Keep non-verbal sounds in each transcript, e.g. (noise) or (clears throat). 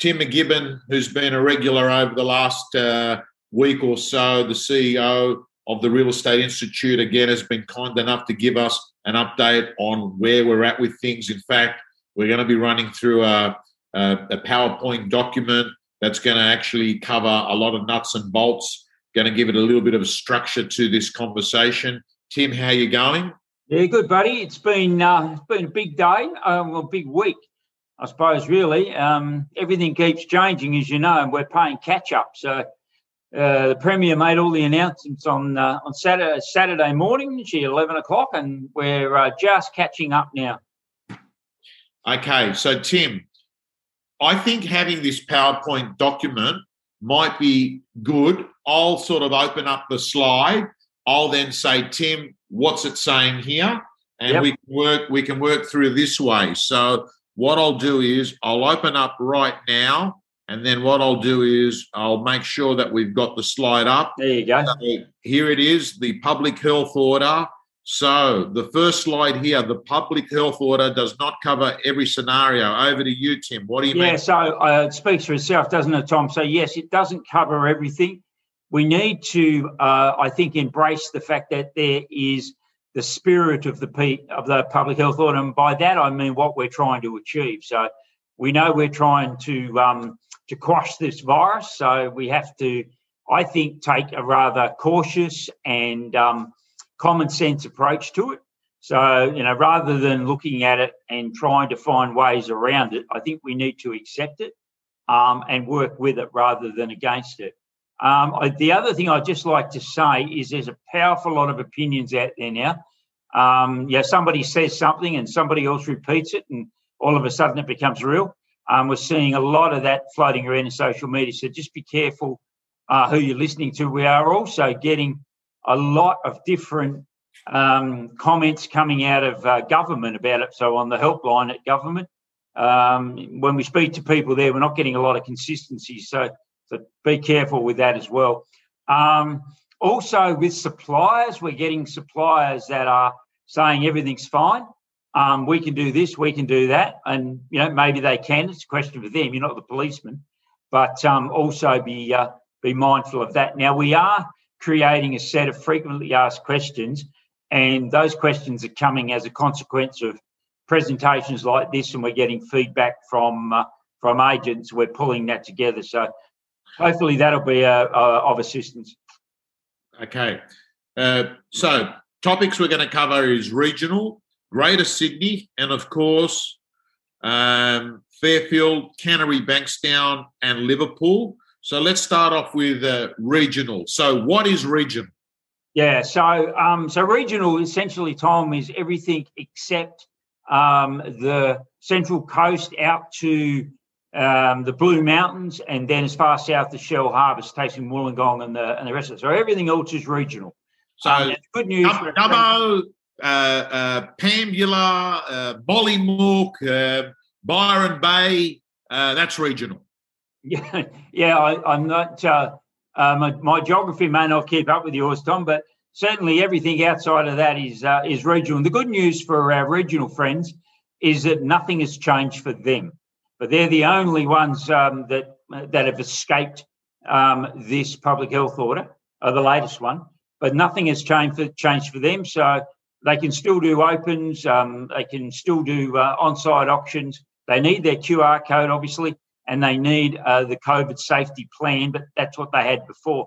Tim McKibbin, who's been a regular over the last uh, week or so, the CEO of the Real Estate Institute, again, has been kind enough to give us an update on where we're at with things. In fact, we're going to be running through a, a, a PowerPoint document that's going to actually cover a lot of nuts and bolts, going to give it a little bit of a structure to this conversation. Tim, how you going? Yeah, good, buddy. It's been uh, it's been a big day, um, a big week, I suppose. Really, um, everything keeps changing, as you know, and we're playing catch up. So uh, the premier made all the announcements on uh, on Saturday Saturday morning, at eleven o'clock, and we're uh, just catching up now. Okay, so Tim, I think having this PowerPoint document might be good. I'll sort of open up the slide. I'll then say, Tim, what's it saying here? And yep. we can work we can work through this way. So what I'll do is I'll open up right now, and then what I'll do is I'll make sure that we've got the slide up. There you go. So here it is, the public health order. So the first slide here, the public health order does not cover every scenario. Over to you, Tim. What do you yeah, mean? Yeah, so uh, it speaks for itself, doesn't it, Tom? So yes, it doesn't cover everything we need to, uh, I think, embrace the fact that there is the spirit of the of the public health order, and by that I mean what we're trying to achieve. So we know we're trying to um, to quash this virus, so we have to, I think, take a rather cautious and um, common sense approach to it. So you know, rather than looking at it and trying to find ways around it, I think we need to accept it um, and work with it rather than against it. Um, I, the other thing I'd just like to say is there's a powerful lot of opinions out there now. Um, yeah, somebody says something and somebody else repeats it, and all of a sudden it becomes real. Um, we're seeing a lot of that floating around in social media, so just be careful uh, who you're listening to. We are also getting a lot of different um, comments coming out of uh, government about it. So on the helpline at government, um, when we speak to people there, we're not getting a lot of consistency. So so be careful with that as well. Um, also, with suppliers, we're getting suppliers that are saying everything's fine. Um, we can do this, we can do that, and you know maybe they can. It's a question for them. You're not the policeman, but um, also be uh, be mindful of that. Now we are creating a set of frequently asked questions, and those questions are coming as a consequence of presentations like this, and we're getting feedback from uh, from agents. We're pulling that together. So hopefully that'll be uh, uh, of assistance. Okay. Uh, so topics we're going to cover is regional, Greater Sydney, and of course um, Fairfield, Canterbury, Bankstown, and Liverpool. So let's start off with uh, regional. So what is regional? Yeah, so um, so regional essentially, Tom, is everything except um, the central coast out to um, the Blue Mountains, and then as far south as Shellharbour, Stacey Wollongong, and the and the rest of it. So everything else is regional. So um, good news. Dubbo, uh, uh, Pambula, uh, uh, Byron Bay. Uh, that's regional. (laughs) Yeah, yeah. I, am not. Uh, uh, my, my, geography may not keep up with yours, Tom, but certainly everything outside of that is uh, is regional. And the good news for our regional friends is that nothing has changed for them but they're the only ones um, that that have escaped um, this public health order, or the latest one. But nothing has changed for, changed for them, so they can still do opens. Um, they can still do uh, on-site auctions. They need their QR code, obviously, and they need uh, the COVID safety plan. But that's what they had before.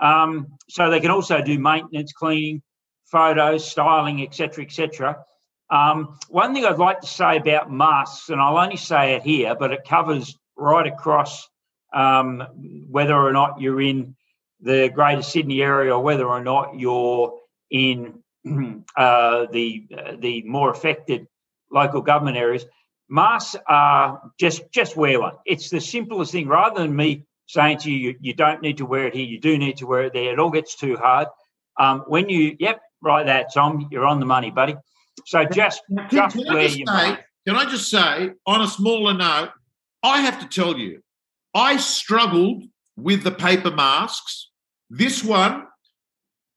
Um, so they can also do maintenance, cleaning, photos, styling, etc., etc. Um, one thing I'd like to say about masks, and I'll only say it here, but it covers right across um, whether or not you're in the Greater Sydney area or whether or not you're in (clears throat) uh, the uh, the more affected local government areas. Masks are just just wear one. It's the simplest thing. Rather than me saying to you, you, you don't need to wear it here, you do need to wear it there. It all gets too hard. Um, when you, yep, right, that Tom, you're on the money, buddy. So just, can, just can where you say, Can I just say, on a smaller note, I have to tell you, I struggled with the paper masks. This one,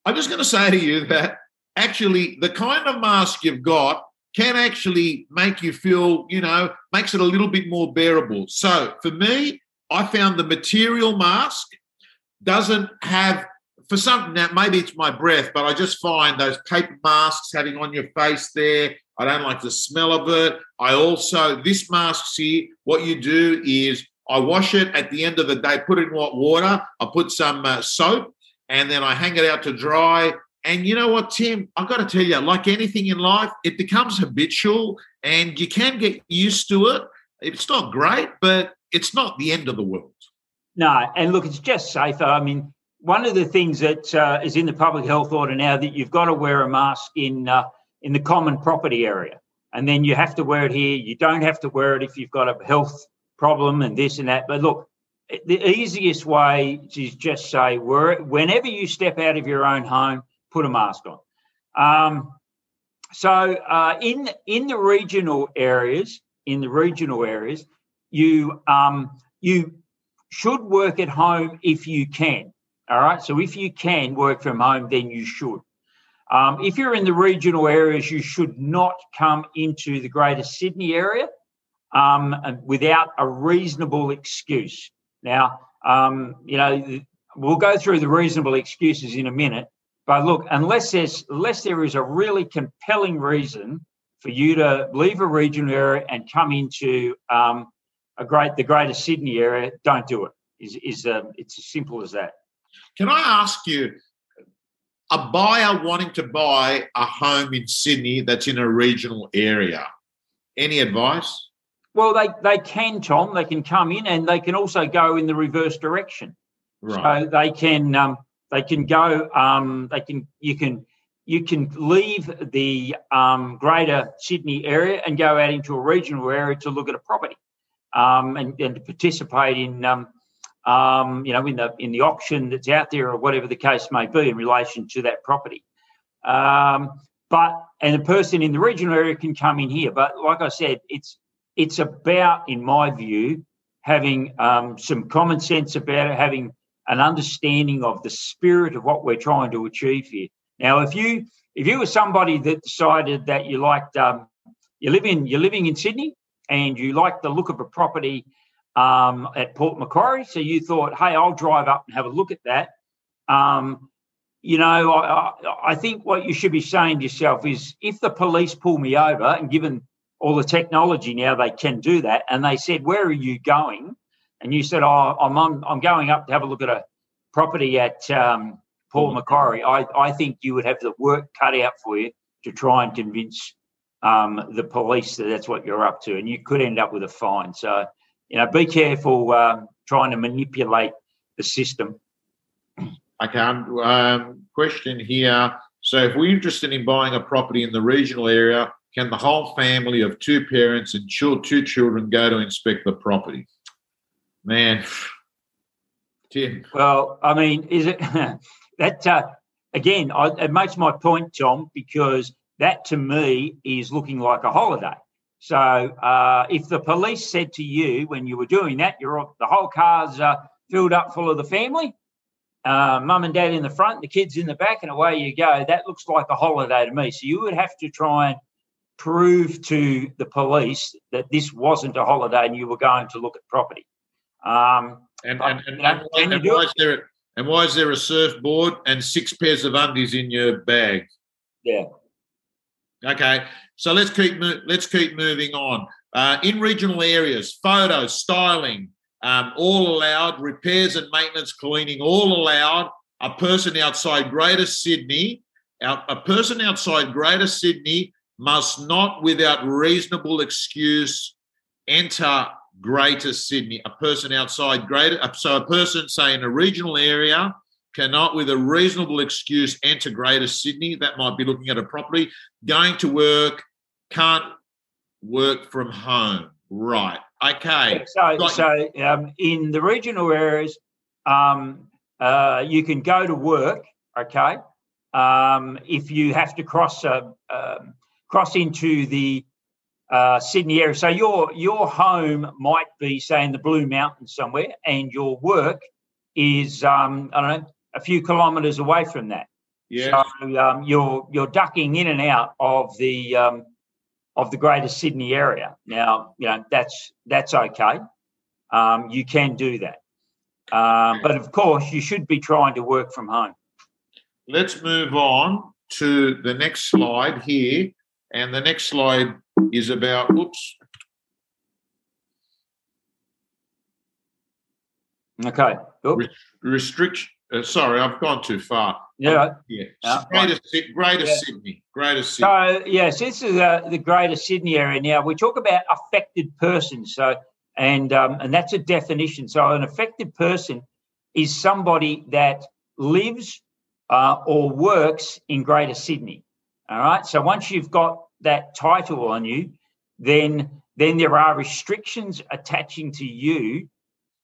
I'm just going to say to you that actually the kind of mask you've got can actually make you feel, you know, makes it a little bit more bearable. So for me, I found the material mask doesn't have for some now maybe it's my breath, but I just find those paper masks having on your face there. I don't like the smell of it. I also this mask here, what you do is I wash it at the end of the day, put it in hot water. I put some uh, soap, and then I hang it out to dry. And you know what, Tim? I've got to tell you, like anything in life, it becomes habitual, and you can get used to it. It's not great, but it's not the end of the world. No, and look, it's just safer. I mean, one of the things that uh, is in the public health order now that you've got to wear a mask in uh, in the common property area, and then you have to wear it here. You don't have to wear it if you've got a health problem and this and that. But look, the easiest way is just say whenever you step out of your own home, put a mask on. Um, so uh, in in the regional areas, in the regional areas, you um, you should work at home if you can. All right. So if you can work from home, then you should. Um, if you're in the regional areas, you should not come into the Greater Sydney area um, without a reasonable excuse. Now, um, you know, we'll go through the reasonable excuses in a minute. But look, unless there's unless there is a really compelling reason for you to leave a regional area and come into um, a great the Greater Sydney area, don't do it. Is is uh, it's as simple as that. Can I ask you, a buyer wanting to buy a home in Sydney that's in a regional area, any advice? Well, they, they can, Tom. They can come in and they can also go in the reverse direction. Right. So they can um, they can go. Um, they can you can you can leave the um, Greater Sydney area and go out into a regional area to look at a property um, and, and to participate in um, um, you know, in the in the auction that's out there or whatever the case may be in relation to that property. Um, but and the person in the regional area can come in here. But like I said, it's it's about, in my view, having um, some common sense about it, having an understanding of the spirit of what we're trying to achieve here. Now, if you if you were somebody that decided that you liked um, you live in you're living in Sydney and you like the look of a property um, at Port Macquarie. So you thought, hey, I'll drive up and have a look at that. Um, you know, I, I, think what you should be saying to yourself is if the police pull me over, and given all the technology now, they can do that, and they said, where are you going? And you said, oh, I'm, on, I'm going up to have a look at a property at um, Port Macquarie. I, I think you would have the work cut out for you to try and convince um, the police that that's what you're up to, and you could end up with a fine. So you know, be careful um, trying to manipulate the system. Okay, um, question here. So, if we're interested in buying a property in the regional area, can the whole family of two parents and two children go to inspect the property? Man, (sighs) Tim. Well, I mean, is it (laughs) that uh, again? I, it makes my point, Tom, because that to me is looking like a holiday. So uh, if the police said to you when you were doing that, you're the whole car's uh, filled up full of the family, uh, mum and dad in the front, the kids in the back, and away you go. That looks like a holiday to me. So you would have to try and prove to the police that this wasn't a holiday and you were going to look at property. Um, and, and, and, and, and why is there, and why is there a surfboard and six pairs of undies in your bag? Yeah. Okay, so let's keep let's keep moving on. Uh, in regional areas, photos, styling, um, all allowed. Repairs and maintenance, cleaning, all allowed. A person outside Greater Sydney, a person outside Greater Sydney must not, without reasonable excuse, enter Greater Sydney. A person outside Greater, so a person, say in a regional area, cannot, with a reasonable excuse, enter Greater Sydney. That might be looking at a property. Going to work, can't work from home. Right. Okay. So, so um, in the regional areas, um, uh, you can go to work. Okay. Um, if you have to cross uh, um, cross into the uh, Sydney area, so your your home might be, say, in the Blue Mountains somewhere, and your work is um, I don't know a few kilometres away from that. Yeah. So um, you're you're ducking in and out of the um, of the Greater Sydney area. Now, you know that's that's okay. Um, you can do that, um, but of course, you should be trying to work from home. Let's move on to the next slide here, and the next slide is about. Oops. Okay. Re- restriction. Uh, sorry, I've gone too far. Yeah. Yeah. Uh, greater greater Yeah. Sydney. Greater Sydney. So yes, this is uh, the Greater Sydney area. Now we talk about affected persons. So and um, and that's a definition. So an affected person is somebody that lives uh, or works in Greater Sydney. All right. So once you've got that title on you, then then there are restrictions attaching to you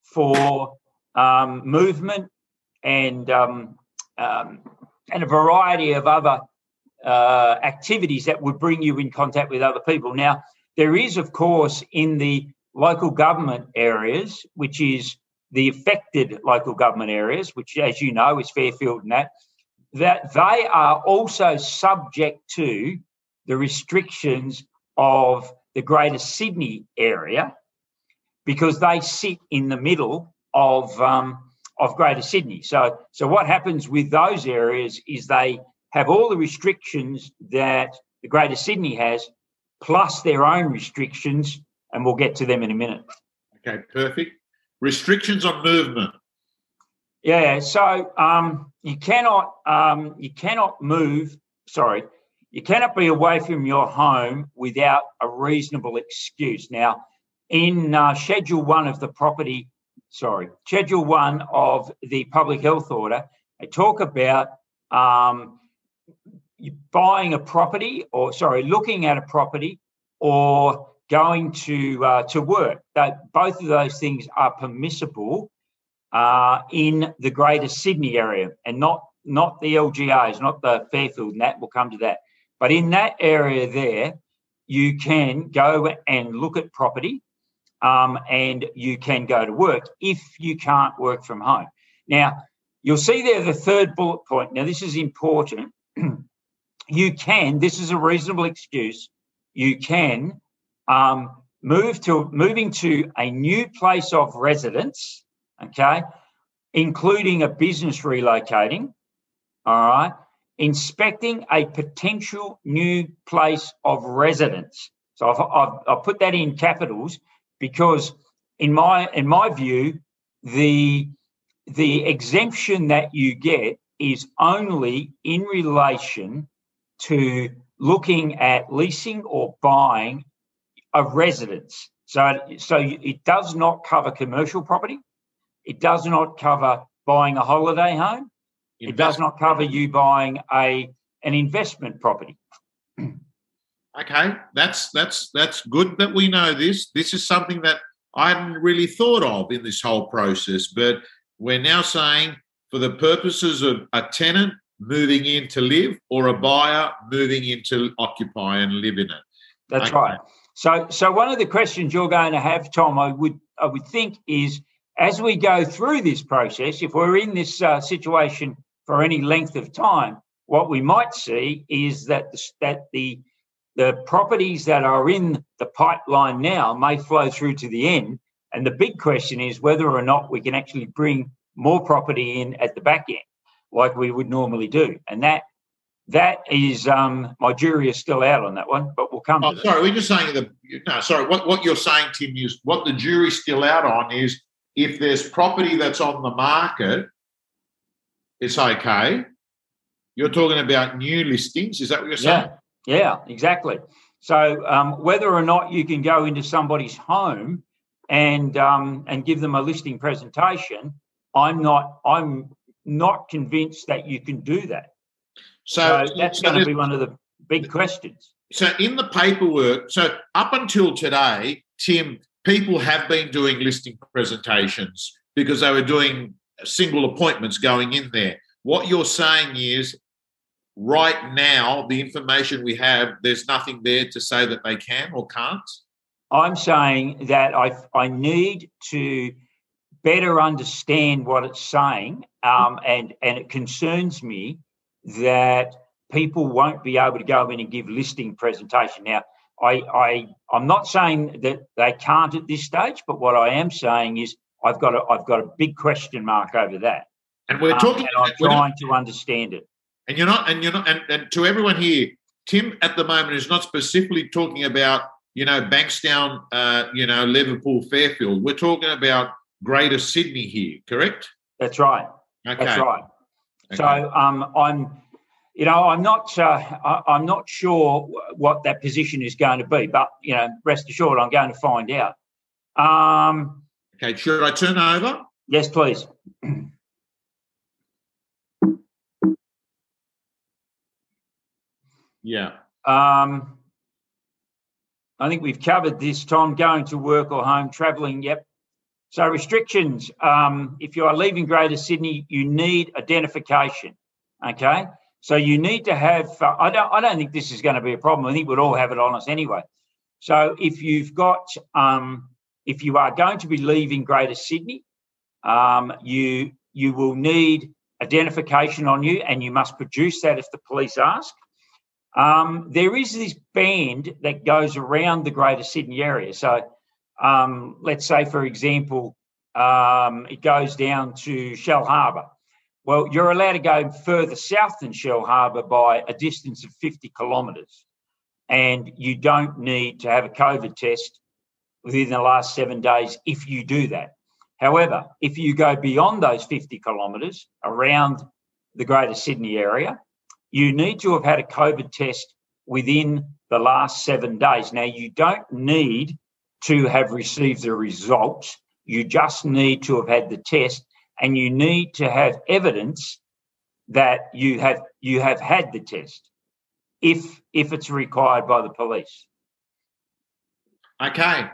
for um, movement and um, um, and a variety of other uh, activities that would bring you in contact with other people. Now, there is, of course, in the local government areas, which is the affected local government areas, which, as you know, is Fairfield and that, that they are also subject to the restrictions of the Greater Sydney area because they sit in the middle of um, of Greater Sydney. So, so what happens with those areas is they have all the restrictions that the Greater Sydney has, plus their own restrictions, and we'll get to them in a minute. Okay, perfect. Restrictions on movement. Yeah, so um, you cannot um, you cannot move. Sorry, you cannot be away from your home without a reasonable excuse. Now, in uh, Schedule One of the property, sorry, Schedule One of the Public Health Order, they talk about um, buying a property, or sorry, looking at a property, or going to uh, to work. That both of those things are permissible uh, in the Greater Sydney area, and not not the LGAs, not the Fairfield, and that we'll come to that. But in that area there, you can go and look at property, um, and you can go to work if you can't work from home. Now, you'll see there the third bullet point. Now, this is important. (clears throat) you can. This is a reasonable excuse. You can um, move to moving to a new place of residence okay, including a business relocating, all right, inspecting a potential new place of residence. So I've, I've, I've put that in capitals because in my in my view, the the exemption that you get is only in relation to looking at leasing or buying a residence. So, so it does not cover commercial property. It does not cover buying a holiday home. It does not cover you buying a an investment property. (clears throat) Okay, that's that's that's good that we know this. This is something that I hadn't really thought of in this whole process, but we're now saying for the purposes of a tenant moving in to live or a buyer moving in to occupy and live in it. That's Okay. right. So, so one of the questions you're going to have, Tom, I would I would think is as we go through this process, if we're in this uh, situation for any length of time, what we might see is that the, that the the properties that are in the pipeline now may flow through to the end, and the big question is whether or not we can actually bring more property in at the back end, like we would normally do, and that that is um, my jury is still out on that one, but we'll come Oh, to that. sorry, we're just saying that. No, sorry. What what you're saying, Tim, is what the jury's still out on is if there's property that's on the market, it's okay. You're talking about new listings. Is that what you're saying? Yeah, yeah, exactly. So um, whether or not you can go into somebody's home and um, and give them a listing presentation, I'm not I'm not convinced that you can do that. So, So, that's going to be one of the big questions. so in the paperwork, so up until today, Tim, people have been doing listing presentations because they were doing single appointments going in there. What you're saying is, right now, the information we have, there's nothing there to say that they can or can't. I'm saying that I I need to better understand what it's saying, um, and and it concerns me that people won't be able to go in and give listing presentation. Now, I, I I'm not saying that they can't at this stage, but what I am saying is I've got a I've got a big question mark over that. And we're Um, talking. and I'm not- trying to understand it. And you're not. And you're not. And, and to everyone here, Tim at the moment is not specifically talking about you know Bankstown, uh, you know Liverpool, Fairfield. We're talking about Greater Sydney here, correct? That's right. Okay. That's right. Okay. So um, I'm, you know, I'm not, uh, I, I'm not sure what that position is going to be, but you know, rest assured, I'm going to find out. Um, okay. Should I turn over? yes, please. (clears throat) Yeah. Um, I think we've covered this, Tom. Going to work or home, travelling. Yep. So restrictions. Um, if you are leaving Greater Sydney, you need identification. Okay. So you need to have. Uh, I don't. I don't think this is going to be a problem. I think we'd all have it on us anyway. So if you've got, um, if you are going to be leaving Greater Sydney, um, you you will need identification on you, and you must produce that if the police ask. Um, there is this band that goes around the Greater Sydney area. So, um, let's say, for example, um, it goes down to Shellharbour. Well, you're allowed to go further south than Shellharbour by a distance of 50 kilometres, and you don't need to have a COVID test within the last seven days if you do that. However, if you go beyond those 50 kilometres around the Greater Sydney area, you need to have had a COVID test within the last seven days. Now, you don't need to have received the results, you just need to have had the test, and you need to have evidence that you have you have had the test if if it's required by the police. Okay.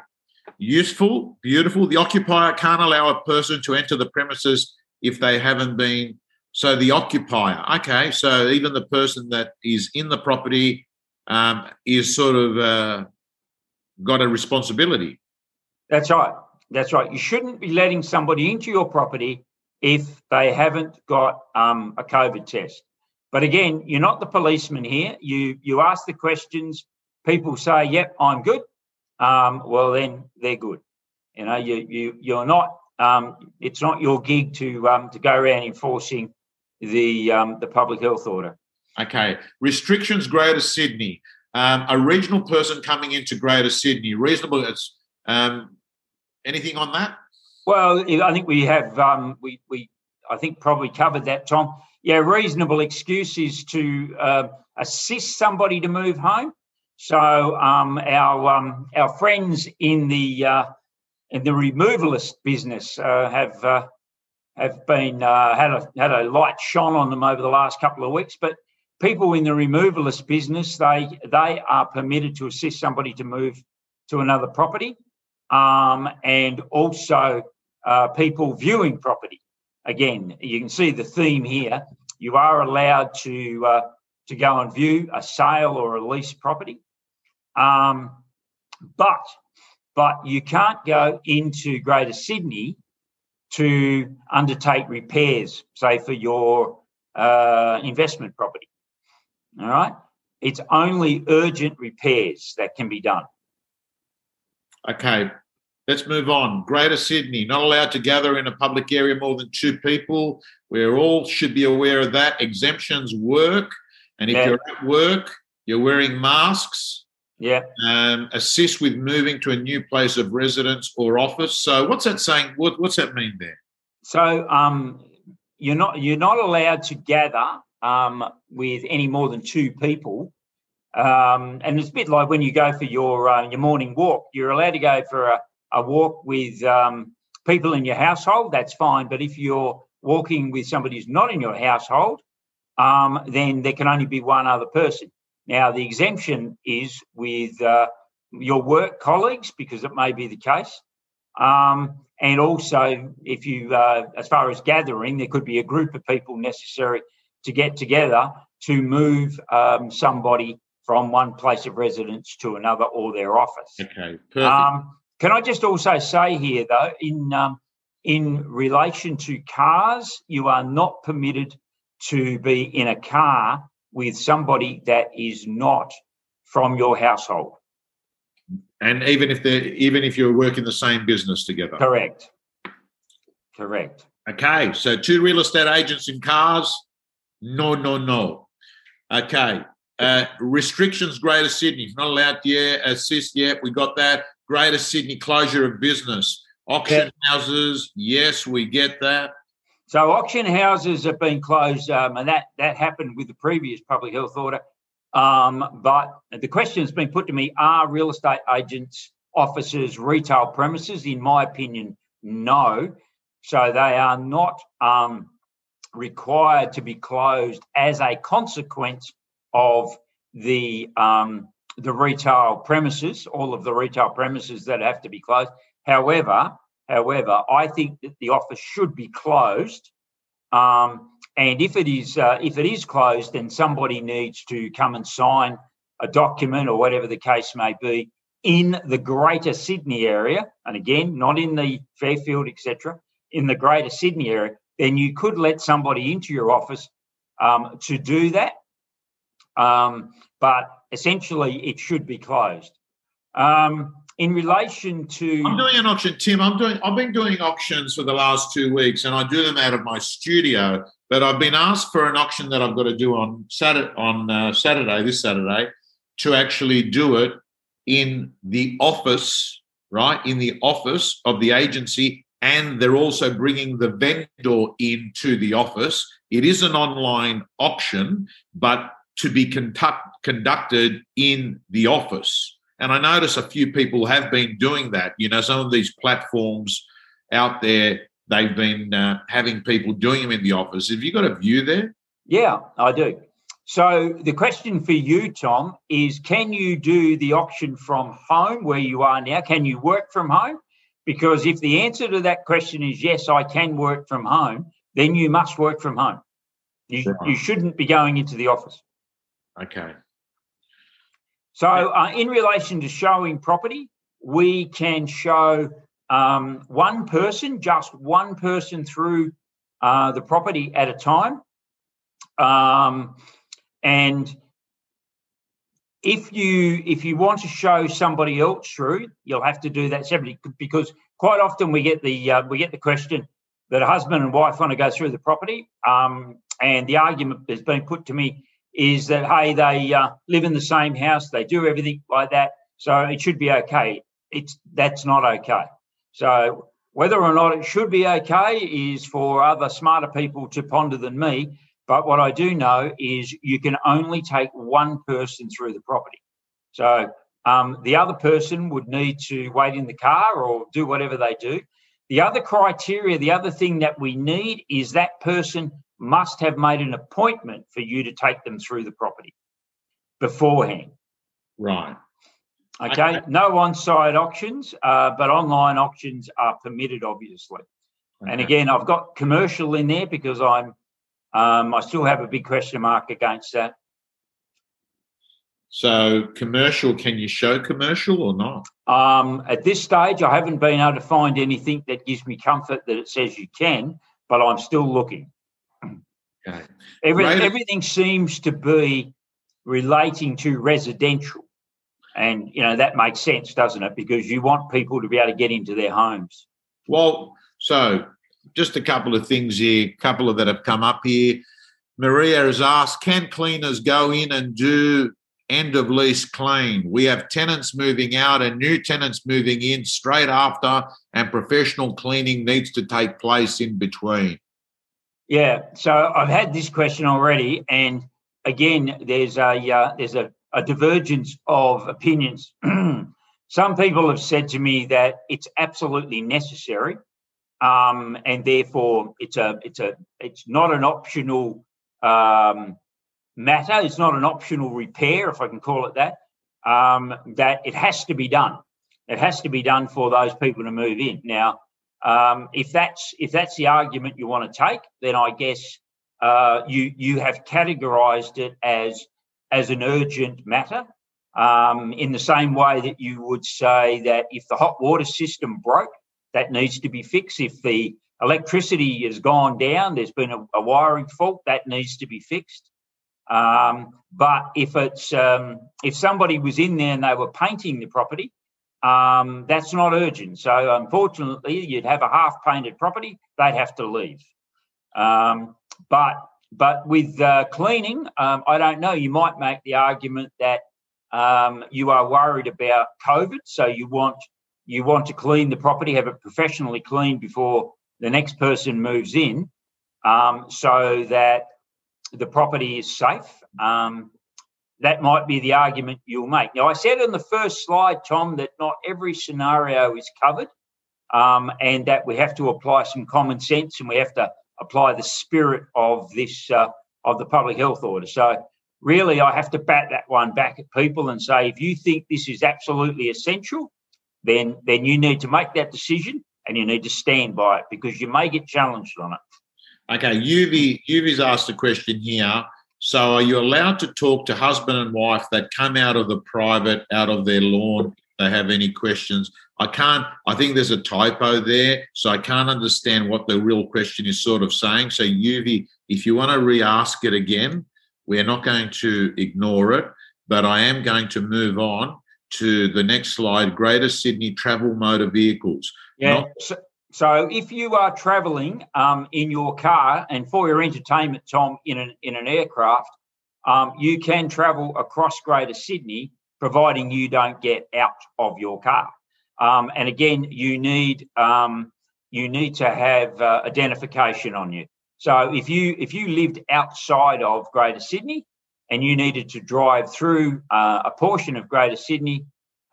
Useful, beautiful. The occupier can't allow a person to enter the premises if they haven't been. So the occupier, okay. So even the person that is in the property um, is sort of uh, got a responsibility. That's right. That's right. You shouldn't be letting somebody into your property if they haven't got um, a COVID test. But again, you're not the policeman here. You you ask the questions. People say, "Yep, I'm good." Um, well, then they're good. You know, you you you're not. Um, it's not your gig to um, to go around enforcing the um, the public health order. Okay. Restrictions, Greater Sydney. Um, a regional person coming into Greater Sydney, reasonable. It's um, anything on that? Well, I think we have um, we we I think probably covered that, Tom. Yeah, reasonable excuses to uh, assist somebody to move home. So um, our um, our friends in the uh, in the removalist business uh, have uh, have been uh, had a had a light shone on them over the last couple of weeks. But people in the removalist business they they are permitted to assist somebody to move to another property, um, and also uh, people viewing property. Again, you can see the theme here. You are allowed to uh, to go and view a sale or a lease property, um, but but you can't go into Greater Sydney to undertake repairs, say for your uh, investment property. All right, it's only urgent repairs that can be done. Okay, let's move on. Greater Sydney, not allowed to gather in a public area more than two people. We all should be aware of that. Exemptions work. And if Yeah. you're at work, you're wearing masks. Yeah. Um, assist with moving to a new place of residence or office. So, what's that saying? What, what's that mean there? So um, you're not you're not allowed to gather um, with any more than two people, um, and it's a bit like when you go for your uh, your morning walk. You're allowed to go for a, a walk with um, people in your household. That's fine. But if you're walking with somebody who's not in your household, um, then there can only be one other person. Now the exemption is with uh, your work colleagues because it may be the case. Um, and also, if you, uh, as far as gathering, there could be a group of people necessary to get together to move um, somebody from one place of residence to another or their office. Okay, perfect. Um, can I just also say here, though, in um, in relation to cars, you are not permitted to be in a car with somebody that is not from your household. And even if they even if you're working the same business together. Correct. Correct. Okay, so two real estate agents in cars. No, no, no. Okay. Uh, restrictions, Greater Sydney. Not allowed to assist yet. We got that. Greater Sydney closure of business. Auction houses. Yes, we get that. So auction houses have been closed, um, and that that happened with the previous public health order. Um, but the question has been put to me: Are real estate agents, offices, retail premises? In my opinion, no. So they are not um, required to be closed as a consequence of the um, the retail premises, all of the retail premises that have to be closed. However, however, I think that the office should be closed. Um, and if it is uh, if it is closed, then somebody needs to come and sign a document or whatever the case may be in the Greater Sydney area, and again, not in the Fairfield, etc in the greater Sydney area, then you could let somebody into your office um, to do that. Um, but essentially, it should be closed. Um, in relation to, I'm doing an auction, Tim. I'm doing. I've been doing auctions for the last two weeks, and I do them out of my studio. But I've been asked for an auction that I've got to do on Saturday, on uh, Saturday, this Saturday, to actually do it in the office, right, in the office of the agency and they're also bringing the vendor into the office. It is an online auction, but to be conduct, conducted in the office. And I notice a few people have been doing that. You know, some of these platforms out there, they've been uh, having people doing them in the office. Have you got a view there? Yeah, I do. So the question for you, Tom, is can you do the auction from home where you are now? Can you work from home? Because if the answer to that question is yes, I can work from home, then you must work from home. You, you shouldn't be going into the office. Okay. So, uh, in relation to showing property, we can show um, one person, just one person through uh, the property at a time. Um, and if you if you want to show somebody else through, you'll have to do that separately because quite often we get the uh, we get the question that a husband and wife want to go through the property, um, and the argument that's been put to me is that hey, they uh, live in the same house, they do everything like that, so it should be okay. It's that's not okay. So whether or not it should be okay is for other smarter people to ponder than me. But what I do know is you can only take one person through the property. So um, the other person would need to wait in the car or do whatever they do. The other criteria, the other thing that we need is that person must have made an appointment for you to take them through the property beforehand. Right. Okay. okay. No on site auctions, uh, but online auctions are permitted, obviously. Okay. And again, I've got commercial in there because I'm um, I still have a big question mark against that. So, commercial, can you show commercial or not? Um, at this stage, I haven't been able to find anything that gives me comfort that it says you can, but I'm still looking. Okay. Every, everything seems to be relating to residential. And, you know, that makes sense, doesn't it? Because you want people to be able to get into their homes. Well, so just a couple of things here, a couple of that have come up here. Maria has asked, can cleaners go in and do end of lease clean? We have tenants moving out and new tenants moving in straight after, and professional cleaning needs to take place in between. Yeah, so I've had this question already, and again, there's a uh, there's a, a divergence of opinions. (clears throat) Some people have said to me that it's absolutely necessary um, and therefore it's a it's a it's not an optional um, matter. It's not an optional repair, if I can call it that. Um, that it has to be done. It has to be done for those people to move in. Now, um, if that's if that's the argument you want to take, then I guess uh, you you have categorised it as as an urgent matter. Um, in the same way that you would say that if the hot water system broke, that needs to be fixed. If the electricity has gone down, there's been a, a wiring fault, that needs to be fixed. Um, but if it's um, if somebody was in there and they were painting the property, um, that's not urgent. So unfortunately, you'd have a half painted property, they'd have to leave. Um, but but with uh, cleaning, um, I don't know. You might make the argument that um, you are worried about COVID, so you want you want to clean the property, have it professionally cleaned before the next person moves in, um, so that the property is safe. Um, that might be the argument you'll make. Now, I said on the first slide, Tom, that not every scenario is covered, um, and that we have to apply some common sense and we have to apply the spirit of this uh, of the public health order. So, really, I have to bat that one back at people and say, if you think this is absolutely essential, then then you need to make that decision and you need to stand by it because you may get challenged on it. Okay, Yuvi, Yuvi's asked a question here. So, are you allowed to talk to husband and wife that come out of the private, out of their lawn? They have any questions? I can't. I think there's a typo there, so I can't understand what the real question is sort of saying. So, Yuvi, if you want to re-ask it again, we're not going to ignore it, but I am going to move on to the next slide. Greater Sydney travel motor vehicles. Yeah. Not- so, so if you are travelling um, in your car and for your entertainment, Tom, in an in an aircraft, um, you can travel across Greater Sydney, providing you don't get out of your car. Um, and again, you need um, you need to have uh, identification on you. So if you if you lived outside of Greater Sydney and you needed to drive through uh, a portion of Greater Sydney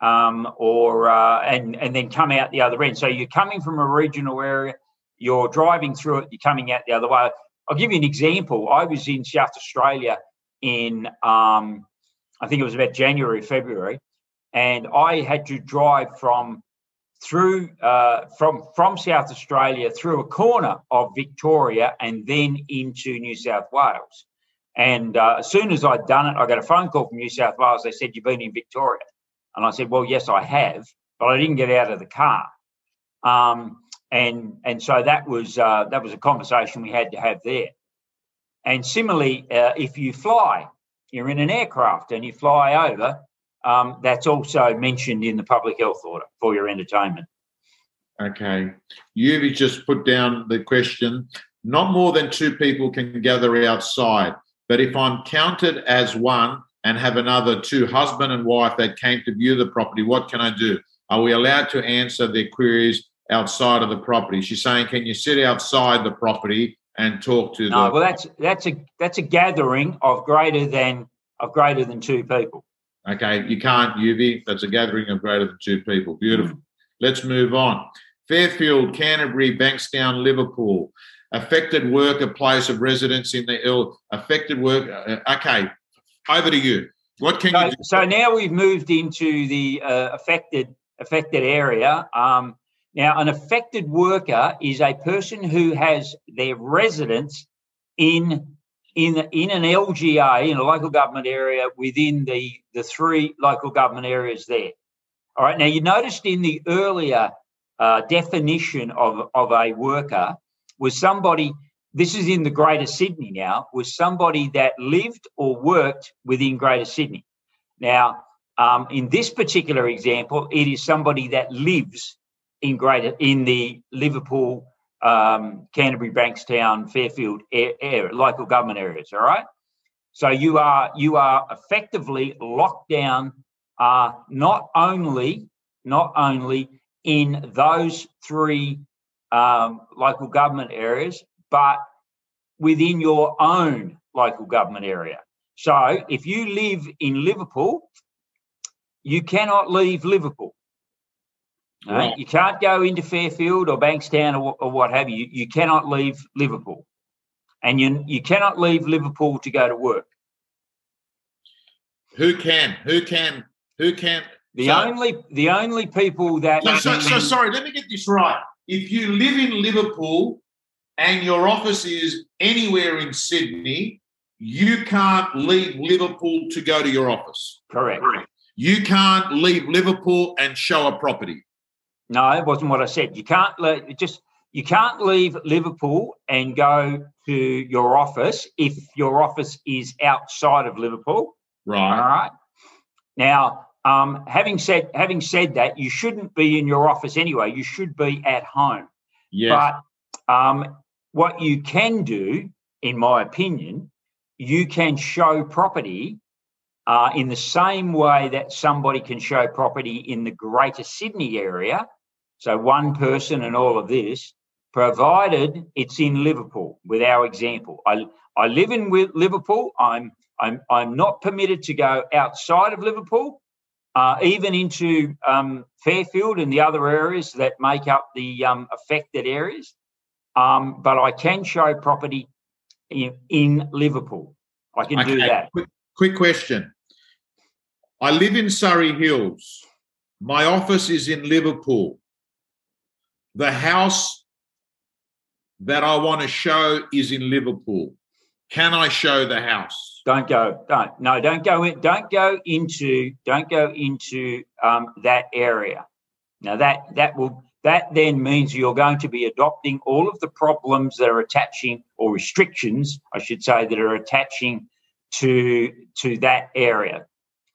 um, or uh, and and then come out the other end. So you're coming from a regional area, you're driving through it, you're coming out the other way. I'll give you an example. I was in South Australia in um, I think it was about January, February, and I had to drive from through uh, from from South Australia through a corner of Victoria and then into New South Wales. And uh, as soon as I'd done it, I got a phone call from New South Wales. They said, "You've been in Victoria." And I said, well, yes, I have, but I didn't get out of the car. Um, and and so that was uh, that was a conversation we had to have there. And similarly, uh, if you fly, you're in an aircraft and you fly over, um, that's also mentioned in the public health order for your entertainment. Okay. You've just put down the question not more than two people can gather outside, but if I'm counted as one, and have another two husband and wife that came to view the property, what can I do? Are we allowed to answer their queries outside of the property? She's saying, can you sit outside the property and talk to no, the? well, that's that's a that's a gathering of greater than of greater than two people. Okay, you can't, Yuvi. That's a gathering of greater than two people. Beautiful. Let's move on. Fairfield, Canterbury, Bankstown, Liverpool. Affected worker place of residence in the ill. Affected work. Uh, okay, over to you. What can so, you do? So now we've moved into the uh, affected affected area. Um, now, an affected worker is a person who has their residence in in in an LGA in a local government area within the the three local government areas there. All right. Now you noticed in the earlier uh, definition of of a worker was somebody this is in the Greater Sydney now, was somebody that lived or worked within Greater Sydney. Now, um, in this particular example, it is somebody that lives in Greater in the Liverpool, um, Canterbury, Bankstown, Fairfield area, local government areas. All right. So you are you are effectively locked down, uh, not only not only in those three um, local government areas, but within your own local government area. So if you live in Liverpool, you cannot leave Liverpool. Right. You can't go into Fairfield or Bankstown or, or what have you. You cannot leave Liverpool. And you, you cannot leave Liverpool to go to work. Who can? Who can? Who can? The so, only the only people that. So, so, so sorry. Let me get this right. If you live in Liverpool and your office is anywhere in Sydney, you can't leave Liverpool to go to your office. Correct. You can't leave Liverpool and show a property. No, it wasn't what I said. You can't le- just you can't leave Liverpool and go to your office if your office is outside of Liverpool. Right. All right. Now, um, having said having said that, you shouldn't be in your office anyway. You should be at home. Yes. But um, what you can do, in my opinion, you can show property uh, in the same way that somebody can show property in the Greater Sydney area. So one person and all of this, provided it's in Liverpool. With our example, I I live in Liverpool. I'm I'm I'm not permitted to go outside of Liverpool uh, even into um, Fairfield and the other areas that make up the um, affected areas. Um, but I can show property in, in Liverpool. I can okay. do that. Quick, quick question. I live in Surry Hills. My office is in Liverpool. The house that I want to show is in Liverpool. Can I show the house? Don't go. Don't. No. Don't go in. Don't go into. Don't go into um, that area. Now that that will that then means you're going to be adopting all of the problems that are attaching or restrictions, I should say, that are attaching to to that area.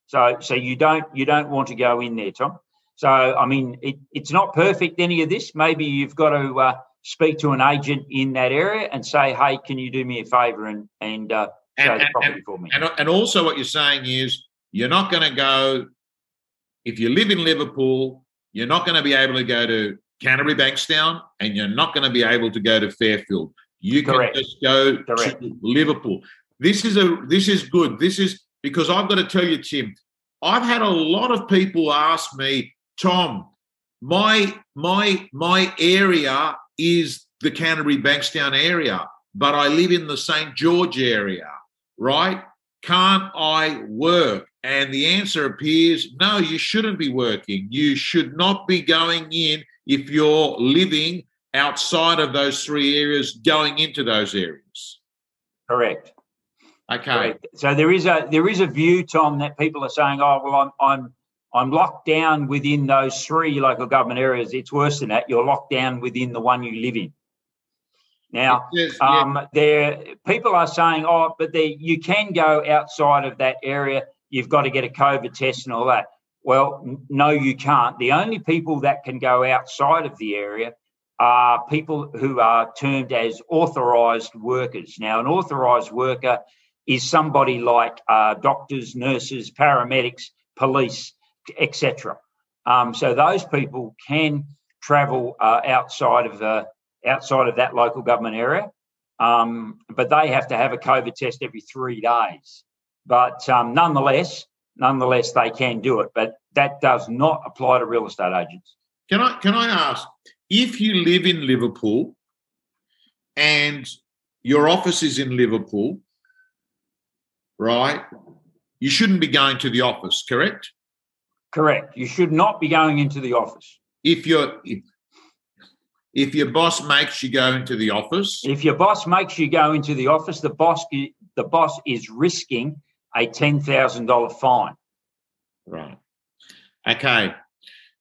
So so you don't you don't want to go in there, Tom. So I mean, it, it's not perfect any of this. Maybe you've got to uh, speak to an agent in that area and say, hey, can you do me a favour and and uh, and, the property and, for me?" and, and also, what you're saying is you're not going to go, if you live in Liverpool, you're not going to be able to go to Canterbury Bankstown and you're not going to be able to go to Fairfield. You Correct. can just go Correct. to Liverpool. This is a this is good. This is because I've got to tell you, Tim, I've had a lot of people ask me, Tom, my my my area is the Canterbury Bankstown area, but I live in the St. George area right? Can't I work? And the answer appears no, you shouldn't be working. You should not be going in if you're living outside of those three areas, going into those areas. Correct. Okay. Correct. So there is a there is a view, Tom, that people are saying, "Oh, well, I'm I'm I'm locked down within those three local government areas." It's worse than that. You're locked down within the one you live in. Now, yes, um, yeah. there people are saying, "Oh, but there, you can go outside of that area. You've got to get a COVID test and all that." Well, no, you can't. The only people that can go outside of the area are people who are termed as authorised workers. Now, an authorised worker is somebody like uh, doctors, nurses, paramedics, police, etc. Um, so those people can travel uh, outside of the outside of that local government area. Um, but they have to have a COVID test every three days. But um, nonetheless, nonetheless, they can do it. But that does not apply to real estate agents. Can I can I ask if you live in Liverpool and your office is in Liverpool, right? You shouldn't be going to the office, correct? Correct. You should not be going into the office. If you're if, if your boss makes you go into the office, if your boss makes you go into the office, the boss the boss is risking a ten thousand dollar fine. Right. Okay.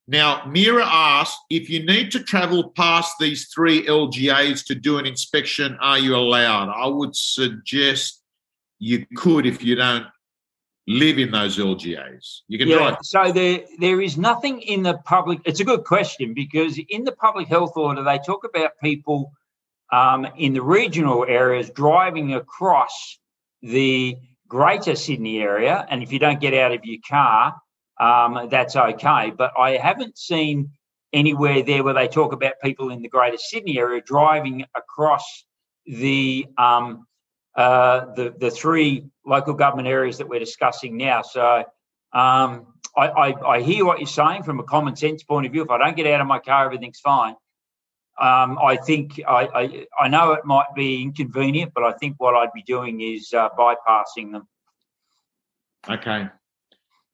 Now, Mira asked if you need to travel past these three LGAs to do an inspection, are you allowed? I would suggest you could if you don't live in those LGAs? You can yeah, drive. So there, there is nothing in the public. It's a good question because in the public health order, they talk about people um, in the regional areas driving across the greater Sydney area. And if you don't get out of your car, um, that's okay. But I haven't seen anywhere there where they talk about people in the greater Sydney area driving across the um, uh, the the three local government areas that we're discussing now. So um, I, I, I, hear what you're saying from a common sense point of view. If I don't get out of my car, everything's fine. Um, I think I, I, I know it might be inconvenient, but I think what I'd be doing is uh, bypassing them. Okay,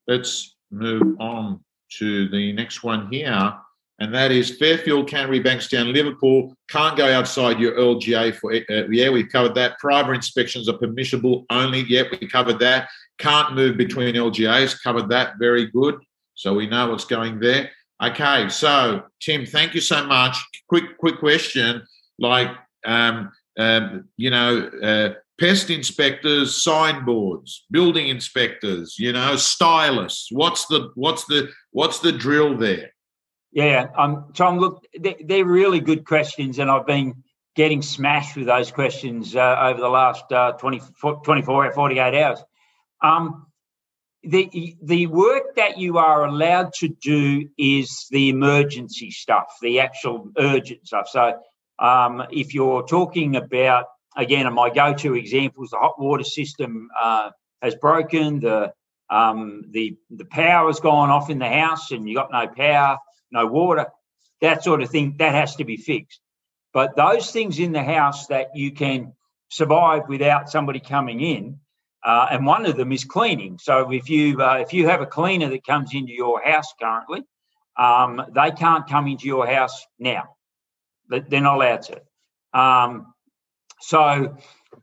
let's move on to the next one here and that is Fairfield, Canterbury, Bankstown, Liverpool. Can't go outside your LGA for, uh, yeah, we've covered that. Private inspections are permissible only. Yep, we covered that. Can't move between LGAs, covered that. Very good. So we know what's going there. Okay, so Tim, thank you so much. Quick, quick question. Like, um, um, you know, uh, pest inspectors, signboards, building inspectors, you know, stylists. What's the what's the what's the drill there? Yeah, um, Tom. Look, they're, they're really good questions, and I've been getting smashed with those questions uh, over the last uh, 20, 24 48 hours. Um, the the work that you are allowed to do is the emergency stuff, the actual urgent stuff. So, um, if you're talking about again, my go-to examples, the hot water system uh, has broken, the um, the the power has gone off in the house, and you got no power, no water, that sort of thing. That has to be fixed. But those things in the house that you can survive without somebody coming in, uh, and one of them is cleaning. So if you uh, if you have a cleaner that comes into your house currently, um, they can't come into your house now. They're not allowed to. Um, so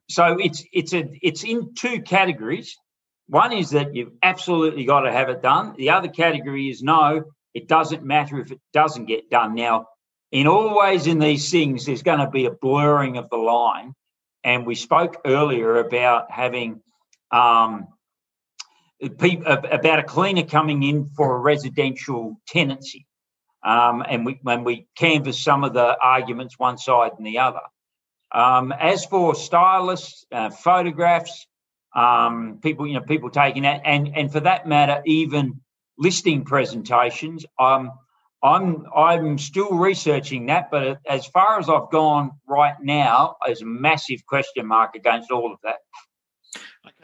so it's it's a it's in two categories. One is that you've absolutely got to have it done. The other category is no, it doesn't matter if it doesn't get done. Now, in always in these things, there's going to be a blurring of the line. And we spoke earlier about having um, about a cleaner coming in for a residential tenancy. Um, and we, when we canvass some of the arguments, one side and the other. Um, as for stylists, uh, photographs, um, people, you know, people taking that, and and for that matter, even listing presentations. Um, I'm I'm still researching that, but as far as I've gone right now, there's a massive question mark against all of that.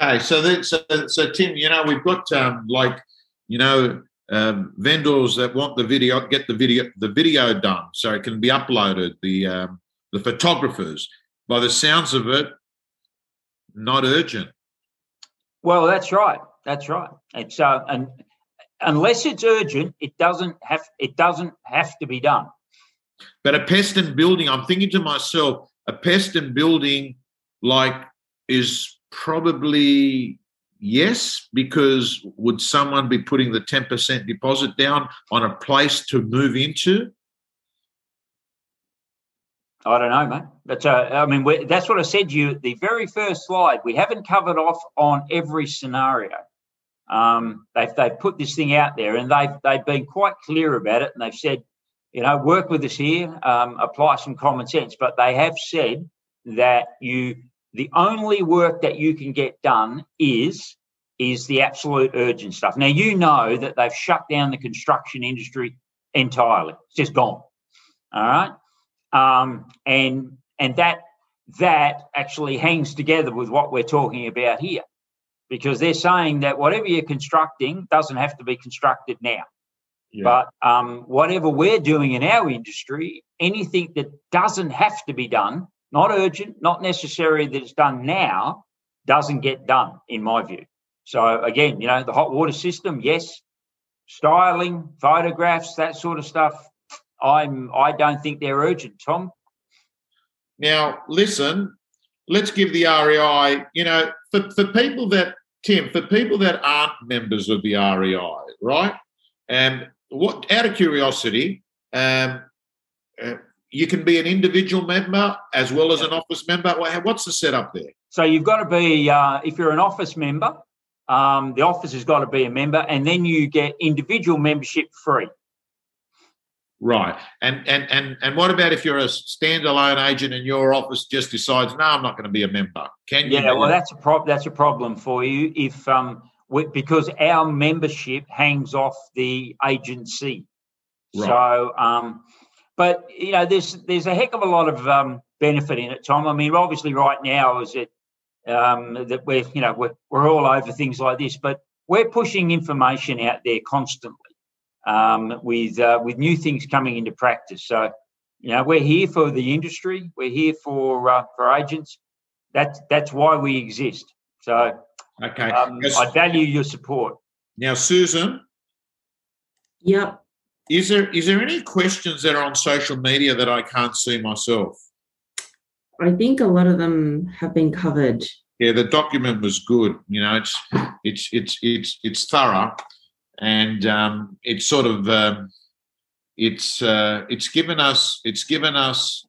Okay, so that, so, so Tim, you know we've got um, like you know um, vendors that want the video get the video the video done so it can be uploaded. The um, the photographers, by the sounds of it, not urgent. Well, that's right. That's right. It's uh, and unless it's urgent, it doesn't have it doesn't have to be done. But a pest and building, I'm thinking to myself, a pest and building like is probably yes, because would someone be putting the 10% deposit down on a place to move into? I don't know, mate. But uh, I mean, that's what I said to you the very first slide. We haven't covered off on every scenario. Um, they've they've put this thing out there, and they've they've been quite clear about it, and they've said, you know, work with us here, um, apply some common sense. But they have said that you the only work that you can get done is is the absolute urgent stuff. Now you know that they've shut down the construction industry entirely; it's just gone. All right, um, and and that that actually hangs together with what we're talking about here because they're saying that whatever you're constructing doesn't have to be constructed now. Yeah. But um, whatever we're doing in our industry, anything that doesn't have to be done, not urgent, not necessary that it's done now, doesn't get done, in my view. So again, you know, the hot water system, yes. Styling, photographs, that sort of stuff. I'm I don't think they're urgent, Tom. Now, listen, let's give the REI, you know, for, for people that, Tim, for people that aren't members of the REI, right? And what, out of curiosity, um, uh, you can be an individual member as well as an office member. What's the setup there? So you've got to be, uh, if you're an office member, um, the office has got to be a member, and then you get individual membership free. Right. And and and and what about if you're a standalone agent and your office just decides, no, I'm not going to be a member? Can you? Yeah, well, that's a prob- that's a problem for you if um we, because our membership hangs off the agency. Right. So um, but you know, there's there's a heck of a lot of um benefit in it, Tom. I mean, obviously, right now is it um that we're you know we're we're all over things like this, but we're pushing information out there constantly um, with uh, with new things coming into practice. So, you know, we're here for the industry. We're here for uh, for agents. That's that's why we exist. So, okay, um, I value your support. Now, Susan. Yep. Is there is there any questions that are on social media that I can't see myself? I think a lot of them have been covered. Yeah, the document was good. You know, it's it's it's it's it's thorough and um, it's sort of um, it's uh, it's given us it's given us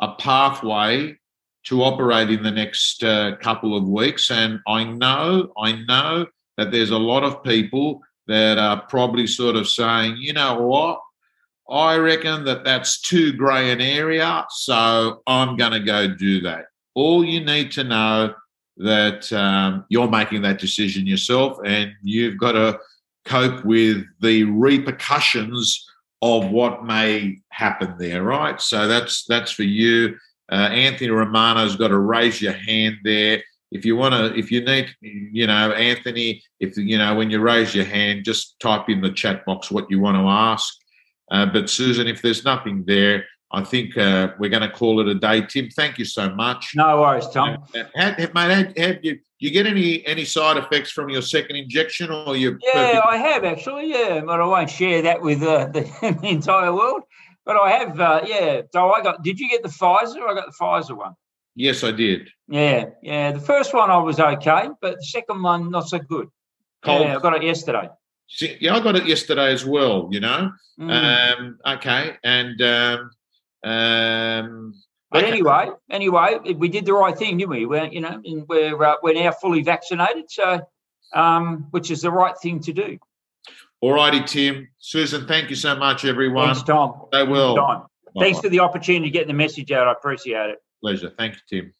a pathway to operate in the next uh, couple of weeks. And I know, I know that there's a lot of people that are probably sort of saying, you know what, I reckon that that's too grey an area, so I'm going to go do that. All you need to know that um, you're making that decision yourself, and you've got to cope with the repercussions of what may happen there, right? So that's that's for you. Uh, Anthony Romano's got to raise your hand there. If you want to, if you need, you know, Anthony, if you know, when you raise your hand, just type in the chat box what you want to ask. Uh, but Susan, if there's nothing there, I think uh, we're going to call it a day. Tim, thank you so much. No worries, Tom. Uh, had, had, mate, had, had you you get any any side effects from your second injection, or you? Yeah, perfect? I have actually. Yeah, but I won't share that with uh, the, (laughs) the, entire world. But I have. Uh, yeah. So I got. Did you get the Pfizer? I got the Pfizer one. Yes, I did. Yeah, yeah. The first one I was okay, but the second one not so good. Cold. Yeah, I got it yesterday. Yeah, I got it yesterday as well. You know. Mm. Um, okay, and um, um, but okay. anyway, anyway, we did the right thing, didn't we? We're, you know, we're uh, we're now fully vaccinated, so um, which is the right thing to do. All righty, Tim, Susan, thank you so much, everyone. Thanks, Tom. They will. Thanks for the opportunity to get the message out. I appreciate it. Pleasure. Thank you, Tim.